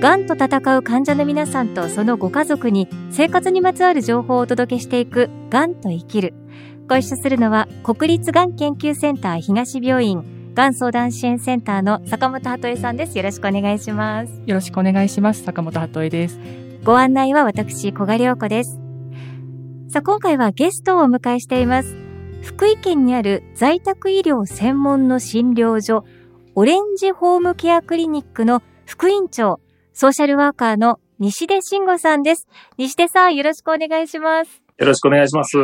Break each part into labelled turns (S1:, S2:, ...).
S1: がんと闘う患者の皆さんとそのご家族に生活にまつわる情報をお届けしていくがんと生きる。ご一緒するのは国立がん研究センター東病院がん相談支援センターの坂本鳩恵さんです。よろしくお願いします。
S2: よろしくお願いします。坂本鳩恵です。
S1: ご案内は私、小賀良子です。さあ、今回はゲストをお迎えしています。福井県にある在宅医療専門の診療所、オレンジホームケアクリニックの副院長、ソーシャルワーカーの西出慎吾さんです。西出さん、よろしくお願いします。
S3: よろしくお願いします。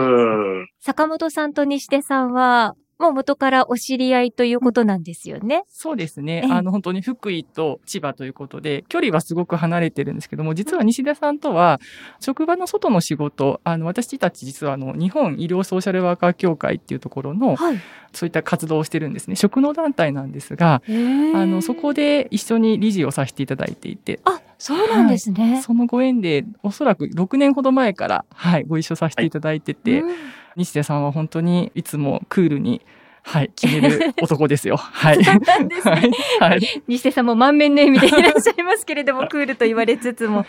S1: 坂本さんと西出さんは、もう元からお知り合いということなんですよね。
S2: そうですね。あの、本当に福井と千葉ということで、距離はすごく離れてるんですけども、実は西田さんとは、職場の外の仕事、あの、私たち実はあの、日本医療ソーシャルワーカー協会っていうところの、はい、そういった活動をしてるんですね。職能団体なんですが、あの、そこで一緒に理事をさせていただいていて。
S1: あ、そうなんですね、
S2: はい、そのご縁で、おそらく6年ほど前から、はい、ご一緒させていただいてて、はい西出さんは本当にいつもクールに、はい、決める男ですよ。はい。
S1: そうなんですね。はい。西出さんも満面の笑みでいらっしゃいますけれども、クールと言われつつも。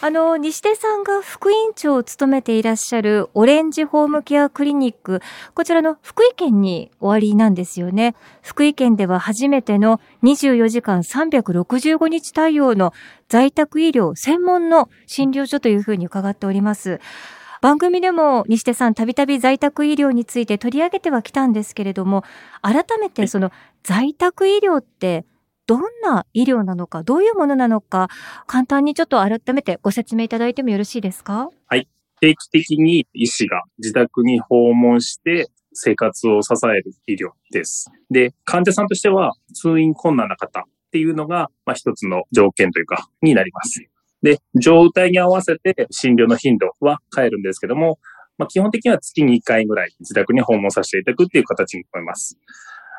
S1: あの、西出さんが副院長を務めていらっしゃるオレンジホームケアクリニック、こちらの福井県におありなんですよね。福井県では初めての24時間365日対応の在宅医療専門の診療所というふうに伺っております。番組でも西手さんたびたび在宅医療について取り上げてはきたんですけれども、改めてその在宅医療ってどんな医療なのか、どういうものなのか、簡単にちょっと改めてご説明いただいてもよろしいですか？
S3: はい。定期的に医師が自宅に訪問して生活を支える医療です。で、患者さんとしては通院困難な方っていうのが、まあ、一つの条件というか、になります。で、状態に合わせて診療の頻度は変えるんですけども、まあ、基本的には月に1回ぐらい自宅に訪問させていただくっていう形に思います。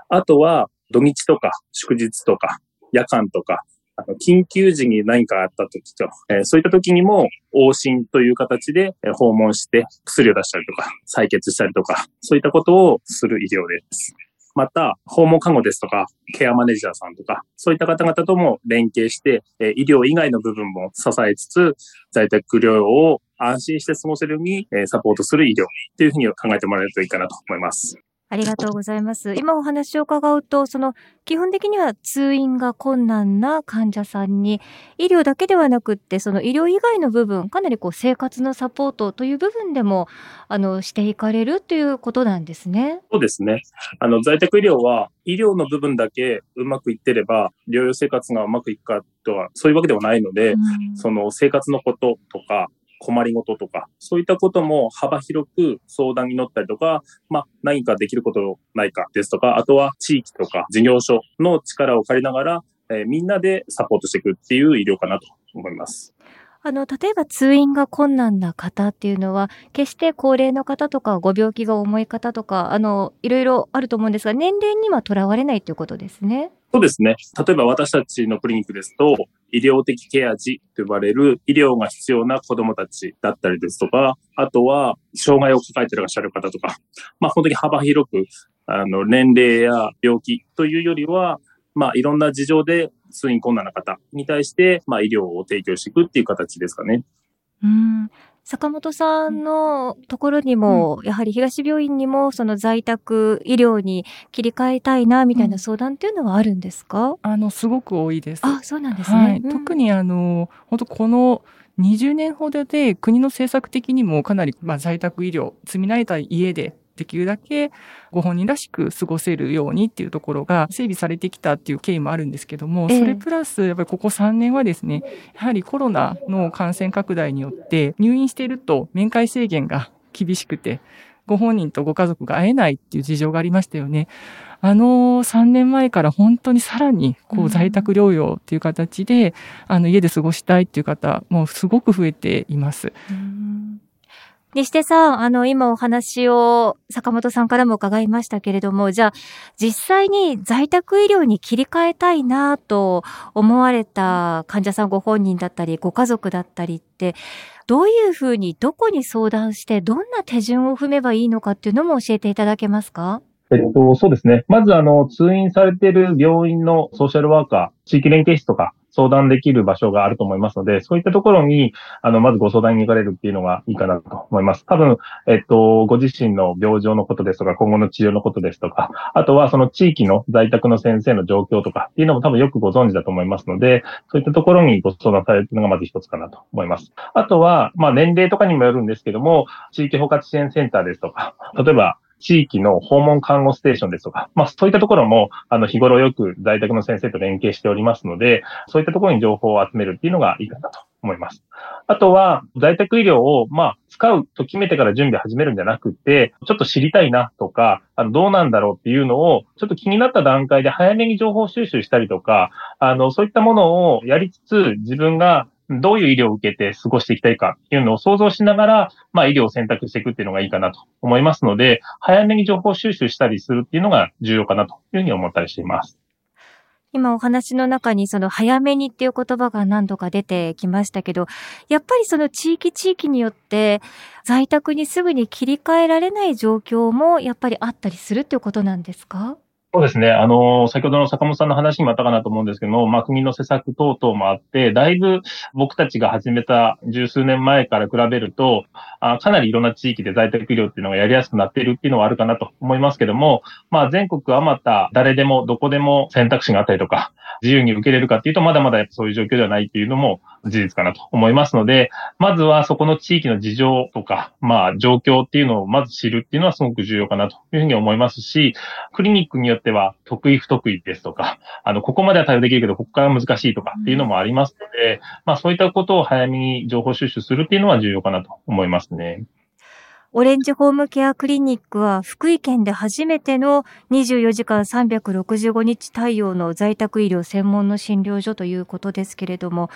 S3: あとは、土日とか祝日とか夜間とか、あの緊急時に何かあった時と、えー、そういった時にも往診という形で訪問して薬を出したりとか、採血したりとか、そういったことをする医療です。また、訪問看護ですとか、ケアマネージャーさんとか、そういった方々とも連携して、医療以外の部分も支えつつ、在宅療養を安心して過ごせるようにサポートする医療というふうに考えてもらえるといいかなと思います。
S1: ありがとうございます。今お話を伺うと、その基本的には通院が困難な患者さんに、医療だけではなくって、その医療以外の部分、かなりこう生活のサポートという部分でも、あの、していかれるということなんですね。
S3: そうですね。あの、在宅医療は医療の部分だけうまくいってれば、療養生活がうまくいくかとは、そういうわけではないので、うん、その生活のこととか、困りごととか、そういったことも幅広く相談に乗ったりとか、まあ、何かできることないかですとか、あとは地域とか事業所の力を借りながら、えー、みんなでサポートしていくっていう医療かなと思います。
S1: あの、例えば通院が困難な方っていうのは、決して高齢の方とかご病気が重い方とか、あの、いろいろあると思うんですが、年齢にはとらわれないということですね。
S3: そうですね。例えば私たちのクリニックですと、医療的ケア児と呼ばれる医療が必要な子供たちだったりですとか、あとは障害を抱えていらっしゃる方とか、まあ本当に幅広く、あの、年齢や病気というよりは、まあいろんな事情で通院困難な方に対して、まあ、医療を提供していくっていう形ですかね。
S1: うん坂本さんのところにも、うん、やはり東病院にも、その在宅医療に切り替えたいな、みたいな相談っていうのはあるんですか、うん、
S2: あの、すごく多いです。
S1: あ、そうなんですね。はい、
S2: 特にあの、本当この、20年ほどで国の政策的にもかなり、まあ、在宅医療、積み慣れた家でできるだけご本人らしく過ごせるようにっていうところが整備されてきたっていう経緯もあるんですけども、それプラス、やっぱりここ3年はですね、やはりコロナの感染拡大によって入院していると面会制限が厳しくて、ご本人とご家族が会えないっていう事情がありましたよね。あの3年前から本当にさらにこう在宅療養っていう形で、あの家で過ごしたいっていう方もすごく増えています。
S1: 西手さん、あの、今お話を坂本さんからも伺いましたけれども、じゃあ、実際に在宅医療に切り替えたいなと思われた患者さんご本人だったり、ご家族だったりって、どういうふうに、どこに相談して、どんな手順を踏めばいいのかっていうのも教えていただけますか？
S3: えっと、そうですね。まず、あの、通院されている病院のソーシャルワーカー、地域連携室とか、相談できる場所があると思いますので、そういったところに、あの、まずご相談に行かれるっていうのがいいかなと思います。多分、えっと、ご自身の病状のことですとか、今後の治療のことですとか、あとはその地域の在宅の先生の状況とかっていうのも多分よくご存知だと思いますので、そういったところにご相談されるのがまず一つかなと思います。あとは、まあ年齢とかにもよるんですけども、地域包括支援センターですとか、例えば、地域の訪問看護ステーションですとか、まあそういったところも、あの、日頃よく在宅の先生と連携しておりますので、そういったところに情報を集めるっていうのがいいかなと思います。あとは、在宅医療を、まあ、使うと決めてから準備始めるんじゃなくて、ちょっと知りたいなとか、あの、どうなんだろうっていうのを、ちょっと気になった段階で早めに情報収集したりとか、あの、そういったものをやりつつ、自分がどういう医療を受けて過ごしていきたいかっていうのを想像しながら、まあ医療を選択していくっていうのがいいかなと思いますので、早めに情報収集したりするっていうのが重要かなというふうに思ったりしています。
S1: 今お話の中にその早めにっていう言葉が何度か出てきましたけど、やっぱりその地域地域によって在宅にすぐに切り替えられない状況もやっぱりあったりするっていうことなんですか？
S3: そうですね。あの、先ほどの坂本さんの話にもあったかなと思うんですけども、まあ、国の施策等々もあって、だいぶ僕たちが始めた十数年前から比べると、あかなりいろんな地域で在宅医療っていうのがやりやすくなっているっていうのはあるかなと思いますけども、まあ、全国あまた誰でもどこでも選択肢があったりとか、自由に受けれるかっていうと、まだまだそういう状況ではないっていうのも事実かなと思いますので、まずはそこの地域の事情とか、まあ状況っていうのをまず知るっていうのはすごく重要かなというふうに思いますし、クリニックによっては得意不得意ですとか、あの、ここまでは対応できるけど、ここから難しいとかっていうのもありますので、まあそういったことを早めに情報収集するっていうのは重要かなと思いますね。
S1: オレンジホームケアクリニックは福井県で初めての24時間365日対応の在宅医療専門の診療所ということですけれども、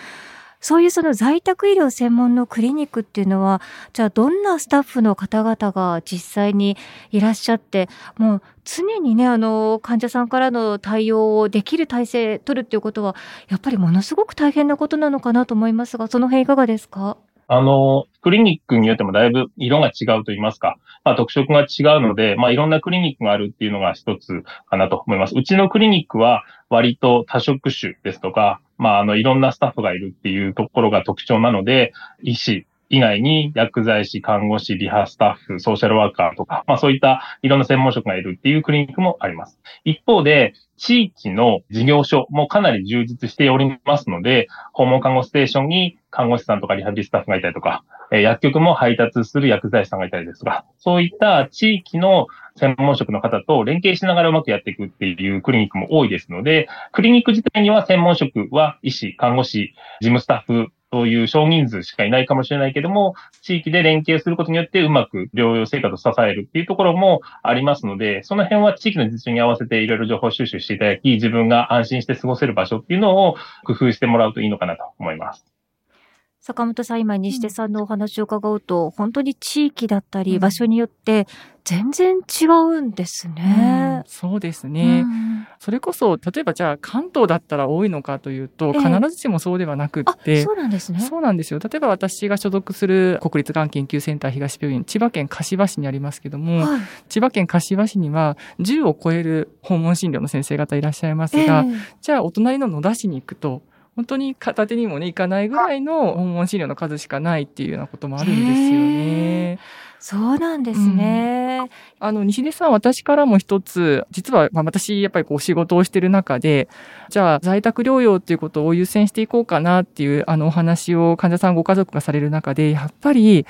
S1: そういうその在宅医療専門のクリニックっていうのは、じゃあどんなスタッフの方々が実際にいらっしゃって、もう常にね、あの、患者さんからの対応をできる体制取るっていうことは、やっぱりものすごく大変なことなのかなと思いますが、その辺いかがですか？
S3: あの、クリニックによってもだいぶ色が違うと言いますか、まあ、特色が違うので、まあ、いろんなクリニックがあるっていうのが一つかなと思います。うちのクリニックは割と多職種ですとか、まあ、あの、いろんなスタッフがいるっていうところが特徴なので、医師、以外に薬剤師、看護師、リハスタッフ、ソーシャルワーカーとか、まあそういったいろんな専門職がいるっていうクリニックもあります。一方で、地域の事業所もかなり充実しておりますので、訪問看護ステーションに看護師さんとかリハビリスタッフがいたりとか、薬局も配達する薬剤師さんがいたりですが、そういった地域の専門職の方と連携しながらうまくやっていくっていうクリニックも多いですので、クリニック自体には専門職は医師、看護師、事務スタッフ、そういう少人数しかいないかもしれないけども、地域で連携することによってうまく療養生活を支えるっていうところもありますので、その辺は地域の実情に合わせていろいろ情報収集していただき、自分が安心して過ごせる場所っていうのを工夫してもらうといいのかなと思います。
S1: 坂本さん、今、西出さんのお話を伺うと、うん、本当に地域だったり、場所によって全然違うんですね。
S2: うん、そうですね、うん、それこそ、例えばじゃあ関東だったら多いのかというと、必ずしもそうではなくって、え
S1: ー、そうなんですね。
S2: そうなんですよ。例えば私が所属する国立がん研究センター東病院、千葉県柏市にありますけども、はい、千葉県柏市には10を超える訪問診療の先生方いらっしゃいますが、えー、じゃあお隣の野田市に行くと、本当に片手にもね、いかないぐらいの訪問資料の数しかないっていうようなこともあるんですよね。
S1: そうなんですね。
S2: うん、あの、西出さん、私からも一つ、実は、まあ、私、やっぱりこう、仕事をしてる中で、じゃあ、在宅療養っていうことを優先していこうかなっていう、あの、お話を患者さんご家族がされる中で、やっぱり、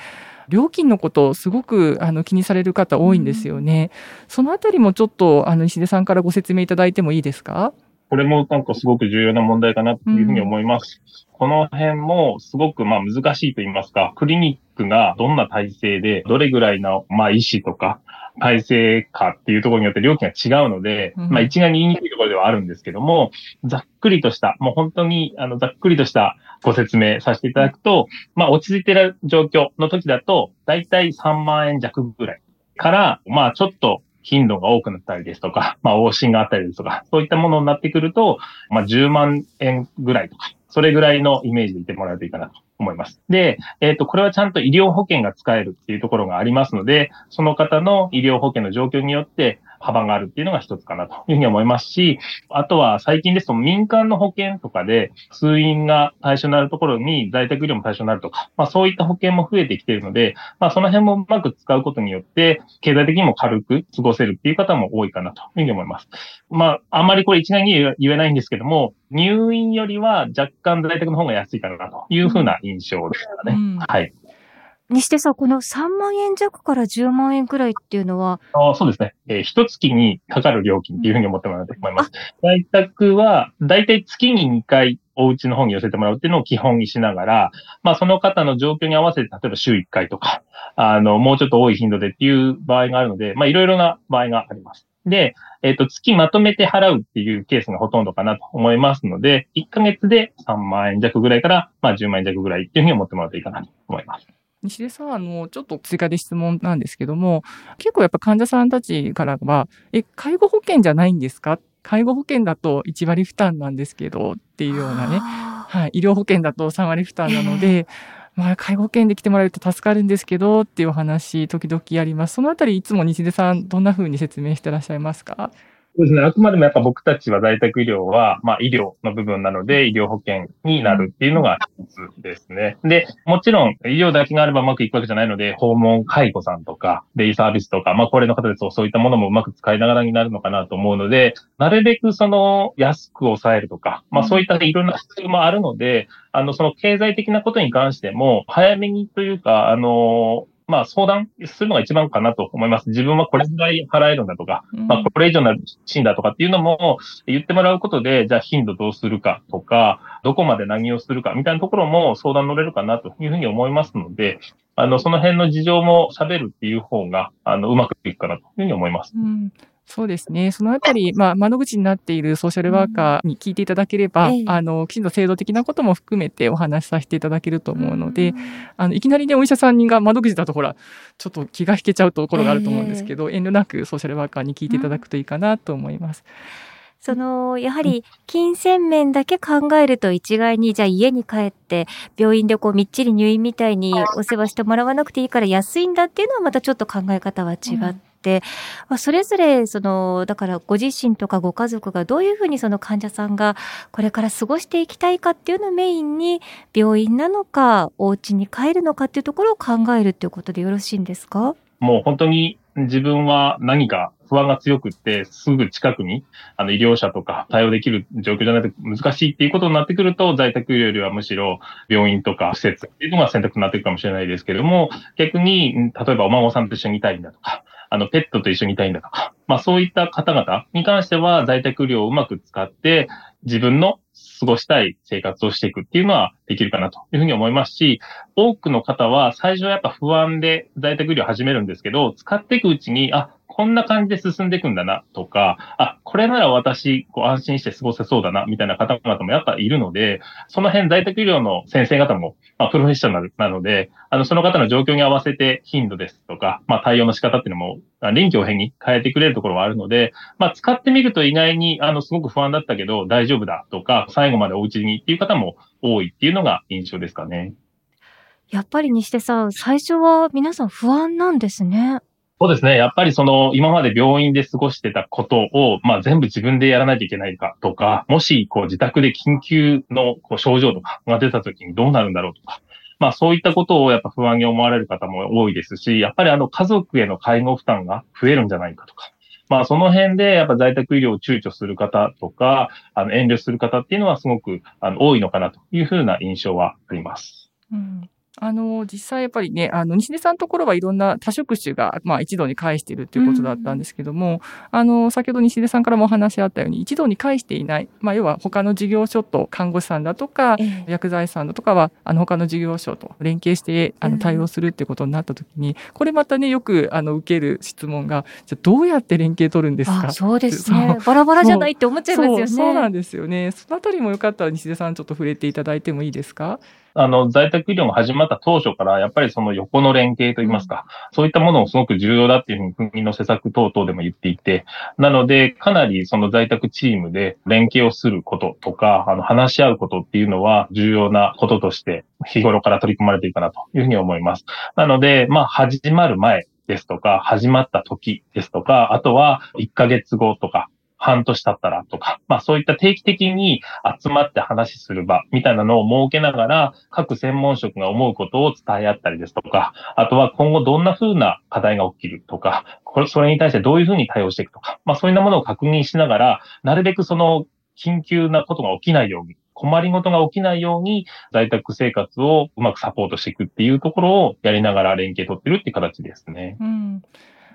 S2: 料金のことをすごくあの気にされる方多いんですよね。うん、そのあたりもちょっとあの石出さんからご説明いただいてもいいですか？
S3: これもなんかすごく重要な問題かなというふうに思います。うん、この辺もすごくまあ難しいと言いますか、クリニックがどんな体制で、どれぐらいのまあ医師とか、体制かっていうところによって料金が違うので、うん、まあ一概に言いにくいところではあるんですけども、ざっくりとした、もう本当にあのざっくりとしたご説明させていただくと、まあ落ち着いている状況の時だと、だいたい3万円弱ぐらいから、まあちょっと頻度が多くなったりですとか、まあ、往診があったりですとか、そういったものになってくると、まあ、10万円ぐらいとか、それぐらいのイメージでいてもらうといいかなと思います。で、えっ、ー、と、これはちゃんと医療保険が使えるっていうところがありますので、その方の医療保険の状況によって、幅があるっていうのが一つかなというふうに思いますし、あとは最近ですと民間の保険とかで通院が対象になるところに在宅医療も対象になるとか、まあそういった保険も増えてきているので、まあその辺もうまく使うことによって、経済的にも軽く過ごせるっていう方も多いかなというふうに思います。まああんまりこれ一概に言えないんですけども、入院よりは若干在宅の方が安いかなというふうな印象ですかね。うん、はい。
S1: にしてさ、この3万円弱から10万円くらいっていうのは
S3: あそうですね。えー、一月にかかる料金っていうふうに思ってもらうと思います。在宅は、だいたい月に2回お家の方に寄せてもらうっていうのを基本にしながら、まあその方の状況に合わせて、例えば週1回とか、あの、もうちょっと多い頻度でっていう場合があるので、まあいろいろな場合があります。で、えっ、ー、と、月まとめて払うっていうケースがほとんどかなと思いますので、1ヶ月で3万円弱ぐらいから、まあ10万円弱ぐらいっていうふうに思ってもらうといいかなと思います。
S2: 西出さん、あの、ちょっと追加で質問なんですけども、結構やっぱ患者さんたちからは、え、介護保険じゃないんですか？介護保険だと1割負担なんですけど、っていうようなね、はい、医療保険だと3割負担なので、えー、まあ、介護保険で来てもらえると助かるんですけど、っていうお話、時々あります。そのあたり、いつも西出さん、どんな風に説明してらっしゃいますか？
S3: そうですね。あくまでもやっぱ僕たちは在宅医療は、まあ医療の部分なので、医療保険になるっていうのが一つですね。で、もちろん医療だけがあればうまくいくわけじゃないので、訪問介護さんとか、デイサービスとか、まあ高齢の方ですとそういったものもうまく使いながらになるのかなと思うので、なるべくその安く抑えるとか、まあそういったいろんな必要もあるので、あの、その経済的なことに関しても、早めにというか、あの、まあ相談するのが一番かなと思います。自分はこれぐらい払えるんだとか、うん、まあこれ以上なシーンだとかっていうのも言ってもらうことで、じゃあ頻度どうするかとか、どこまで何をするかみたいなところも相談乗れるかなというふうに思いますので、あの、その辺の事情も喋るっていう方が、あの、うまくいくかなというふうに思います。うん
S2: そうですね。そのあたり、まあ、窓口になっているソーシャルワーカーに聞いていただければ、うん、あの、きちんと制度的なことも含めてお話しさせていただけると思うので、うん、あの、いきなりね、お医者さんが窓口だとほら、ちょっと気が引けちゃうところがあると思うんですけど、えー、遠慮なくソーシャルワーカーに聞いていただくといいかなと思います。
S1: その、やはり、金銭面だけ考えると一概に、じゃあ家に帰って、病院でこう、みっちり入院みたいにお世話してもらわなくていいから安いんだっていうのはまたちょっと考え方は違って、まあ、それぞれ、その、だからご自身とかご家族がどういうふうにその患者さんがこれから過ごしていきたいかっていうのをメインに、病院なのか、お家に帰るのかっていうところを考えるっていうことでよろしいんですか？
S3: もう本当に自分は何か不安が強くって、すぐ近くに、あの、医療者とか対応できる状況じゃないと難しいっていうことになってくると、在宅医療よりはむしろ病院とか施設っていうのが選択になっていくかもしれないですけれども、逆に、例えばお孫さんと一緒にいたいんだとか、あの、ペットと一緒にいたいんだと。か、まあそういった方々に関しては在宅医療をうまく使って、自分の過ごしたい生活をしていくっていうのはできるかなというふうに思いますし、多くの方は最初はやっぱ不安で在宅医療を始めるんですけど、使っていくうちに、あ、こんな感じで進んでいくんだなとか、あ、これなら私、こう安心して過ごせそうだな、みたいな方々もやっぱいるので、その辺在宅医療の先生方も、まあ、プロフェッショナルなので、あの、その方の状況に合わせて頻度ですとか、まあ、対応の仕方っていうのも、臨機応変に変えてくれるところはあるので、まあ、使ってみると意外に、あの、すごく不安だったけど大丈夫だとか、最後までお家にっていう方も多いっていうのが印象ですかね。
S1: やっぱりにしてさ、最初は皆さん不安なんですね。
S3: そうですね。やっぱりその、今まで病院で過ごしてたことを、まあ全部自分でやらないといけないかとか、もし、こう自宅で緊急のこう症状とかが出た時にどうなるんだろうとか、まあそういったことをやっぱ不安に思われる方も多いですし、やっぱりあの家族への介護負担が増えるんじゃないかとか、まあその辺でやっぱ在宅医療を躊躇する方とか、あの遠慮する方っていうのはすごくあの多いのかなというふうな印象はあります。
S2: うんあの、実際やっぱりね、あの、西出さんのところはいろんな多職種が、まあ一度に返しているということだったんですけども、うん、あの、先ほど西出さんからもお話あったように、一度に返していない、まあ要は他の事業所と看護師さんだとか、えー、薬剤師さんだとかは、あの、他の事業所と連携して、あの、対応するっていうことになったときに、うん、これまたね、よく、あの、受ける質問が、じゃどうやって連携取るんですか？
S1: そうですね。バラバラじゃないって思っちゃいますよね。
S2: そうなんですよね。そのあたりもよかったら西出さんちょっと触れていただいてもいいですか？
S3: あの、在宅医療が始まった当初から、やっぱりその横の連携といいますか、そういったものもすごく重要だっていうふうに国の施策等々でも言っていて、なので、かなりその在宅チームで連携をすることとか、あの、話し合うことっていうのは重要なこととして、日頃から取り組まれているかなというふうに思います。なので、まあ、始まる前、ですとか、始まった時ですとか、あとは1ヶ月後とか、半年経ったらとか、まあそういった定期的に集まって話する場みたいなのを設けながら、各専門職が思うことを伝え合ったりですとか、あとは今後どんな風な課題が起きるとか、これ、それに対してどういう風に対応していくとか、まあそういうようなものを確認しながら、なるべくその緊急なことが起きないように、困りごとが起きないように、在宅生活をうまくサポートしていくっていうところをやりながら連携取ってるって形ですね。
S2: うん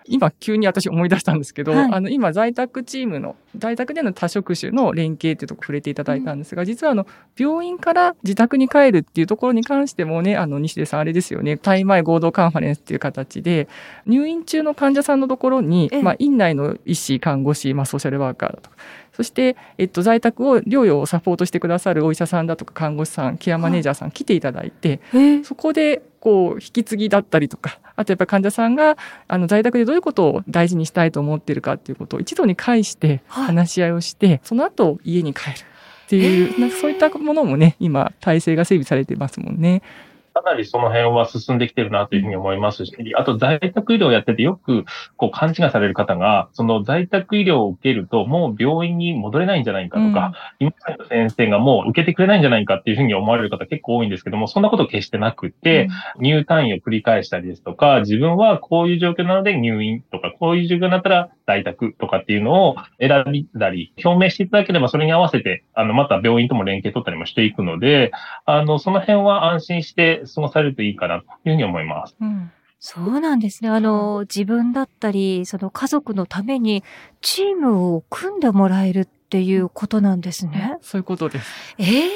S2: 今急に私思い出したんですけど、はい、あの今在宅チームの在宅での多職種の連携っていうとこ触れていただいたんですが、うん、実はあの病院から自宅に帰るっていうところに関してもねあの西出さんあれですよね。対前合同カンファレンスっていう形で入院中の患者さんのところに、まあ、院内の医師看護師、まあ、ソーシャルワーカーとかそして、えっと、在宅を療養をサポートしてくださるお医者さんだとか看護師さんケアマネージャーさん来ていただいて、そこでこう引き継ぎだったりとかあとやっぱり患者さんがあの在宅でどういうことを大事にしたいと思っているかっていうことを一度に返して話し合いをして、はい、その後家に帰るっていう、そういったものもね今体制が整備されてますもんね。
S3: かなりその辺は進んできてるなというふうに思いますし、あと在宅医療をやっててよくこう勘違いされる方が、その在宅医療を受けるともう病院に戻れないんじゃないかとか、うん、今の先生がもう受けてくれないんじゃないかっていうふうに思われる方結構多いんですけども、そんなこと決してなくて、うん、入退院を繰り返したりですとか、自分はこういう状況なので入院とか、こういう状況になったら在宅とかっていうのを選びたり、表明していただければそれに合わせて、あの、また病院とも連携取ったりもしていくので、あの、その辺は安心して過ごされるといいかなというふうに思います。うん
S1: そうなんですね。あの、自分だったり、その家族のためにチームを組んでもらえるっていうことなんですね。
S2: そういうことです。
S1: ええー、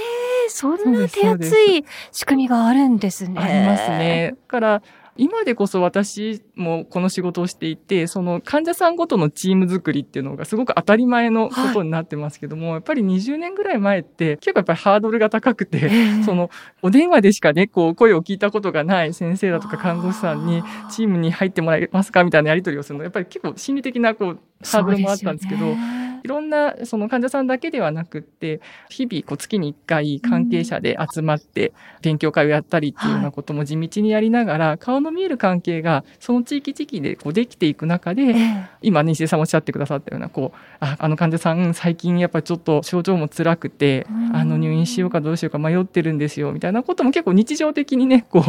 S1: そんな手厚い仕組みがあるんですね。
S2: ありますね。だから、今でこそ私もこの仕事をしていて、その患者さんごとのチーム作りっていうのがすごく当たり前のことになってますけども、はい、やっぱり20年ぐらい前って結構やっぱりハードルが高くて、そのお電話でしかね、こう声を聞いたことがない先生だとか看護師さんにチームに入ってもらえますかみたいなやり取りをするの、やっぱり結構心理的なこうハードルもあったんですけど、いろんなその患者さんだけではなくって、日々こう月に1回関係者で集まって勉強会をやったりっていうようなことも地道にやりながら、顔の見える関係がその地域地域でこうできていく中で、今西出さんおっしゃってくださったような、こう、ああの患者さん最近やっぱちょっと症状も辛くて、あの入院しようかどうしようか迷ってるんですよ、みたいなことも結構日常的にね、こ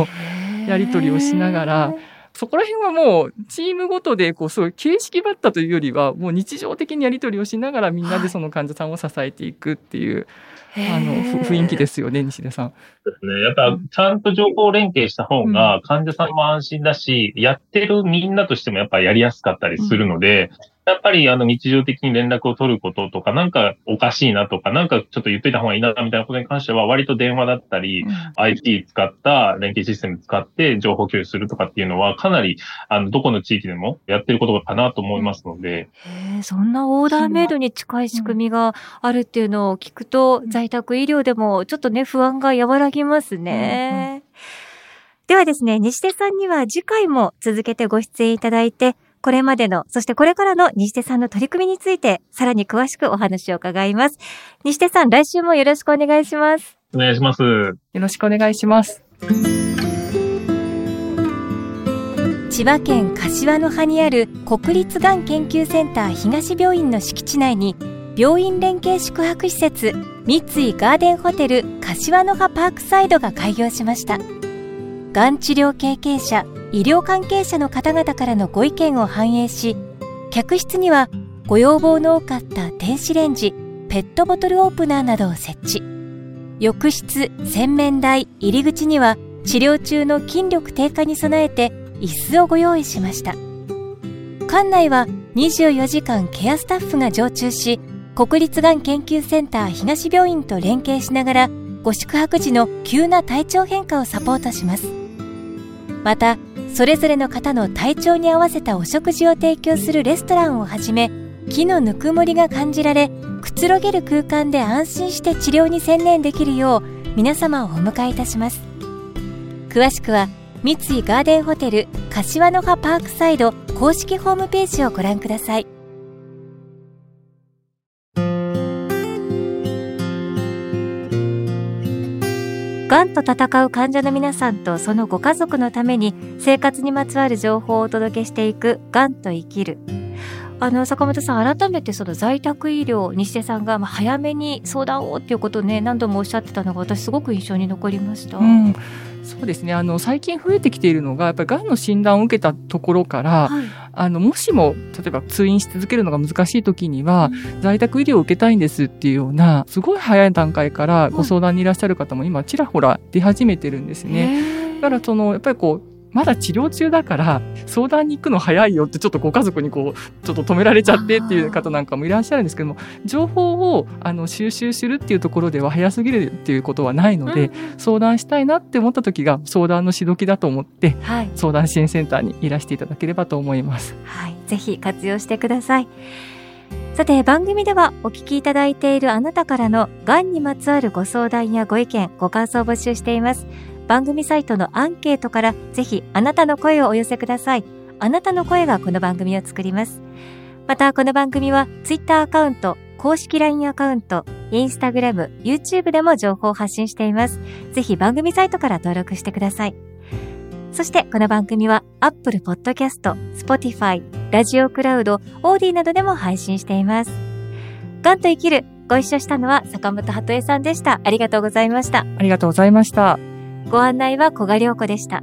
S2: う、やり取りをしながら、そこら辺はもうチームごとでこうそういう形式ばったというよりはもう日常的にやり取りをしながらみんなでその患者さんを支えていくっていう、はい、あの雰囲気ですよね西田さん。
S3: ですね。やっぱちゃんと情報連携した方が患者さんも安心だし、うん、やってるみんなとしてもやっぱやりやすかったりするので、やっぱりあの日常的に連絡を取ることとか、なんかおかしいなとか、なんかちょっと言っといた方がいいなみたいなことに関しては、割と電話だったり、うん、IT 使った連携システム使って情報共有するとかっていうのは、かなりあのどこの地域でもやってることかなと思いますので。
S1: へそんなオーダーメイドに近い仕組みがあるっていうのを聞くと、在宅医療でもちょっとね、不安が和らぎますね。うんうんではですね、西手さんには次回も続けてご出演いただいて、これまでの、そしてこれからの西手さんの取り組みについて、さらに詳しくお話を伺います。西手さん、来週もよろしくお願いします。
S3: お願いします。よ
S2: ろしくお願いします。
S1: 千葉県柏の葉にある国立がん研究センター東病院の敷地内に病院連携宿泊施設三井ガーデンホテル柏の葉パークサイドが開業しましたがん治療経験者医療関係者の方々からのご意見を反映し客室にはご要望の多かった電子レンジペットボトルオープナーなどを設置。浴室洗面台入り口には治療中の筋力低下に備えて椅子をご用意しました。館内は24時間ケアスタッフが常駐し国立がん研究センター東病院と連携しながらご宿泊時の急な体調変化をサポートします。またそれぞれの方の体調に合わせたお食事を提供するレストランをはじめ木のぬくもりが感じられくつろげる空間で安心して治療に専念できるよう皆様をお迎えいたします。詳しくは三井ガーデンホテル柏の葉パークサイド公式ホームページをご覧ください。がんと戦う患者の皆さんとそのご家族のために生活にまつわる情報をお届けしていくがんと生きる。あの、坂本さん、改めてその在宅医療、西出さんがまあ早めに相談をっていうことをね、何度もおっしゃってたのが私すごく印象に残りました。
S2: うんそうですね。あの、最近増えてきているのが、やっぱり癌の診断を受けたところから、
S1: はい。
S2: あの、もしも、例えば通院し続けるのが難しい時には、在宅医療を受けたいんですっていうような、すごい早い段階からご相談にいらっしゃる方も今、ちらほら出始めてるんですね。だから、その、やっぱりこう、まだ治療中だから、相談に行くの早いよって、ちょっとご家族にこう、ちょっと止められちゃってっていう方なんかもいらっしゃるんですけども、情報を、あの、収集するっていうところでは早すぎるっていうことはないので、相談したいなって思った時が、相談のしどきだと思って、
S1: はい。
S2: 相談支援センターにいらしていただければと思います。
S1: はい。ぜひ活用してください。さて、番組ではお聞きいただいているあなたからのがんにまつわるご相談やご意見、ご感想を募集しています。番組サイトのアンケートからぜひあなたの声をお寄せください。あなたの声がこの番組を作ります。また、この番組は Twitter アカウント、公式 LINE アカウント、Instagram、YouTube でも情報を発信しています。ぜひ番組サイトから登録してください。そして、この番組は Apple Podcast、Spotify、ラジオクラウド、オーディなどでも配信しています。ガンと生きる、ご一緒したのは坂本鳩江さんでした。ありがとうございました。
S2: ありがとうございました。
S1: ご案内は小賀良子でした。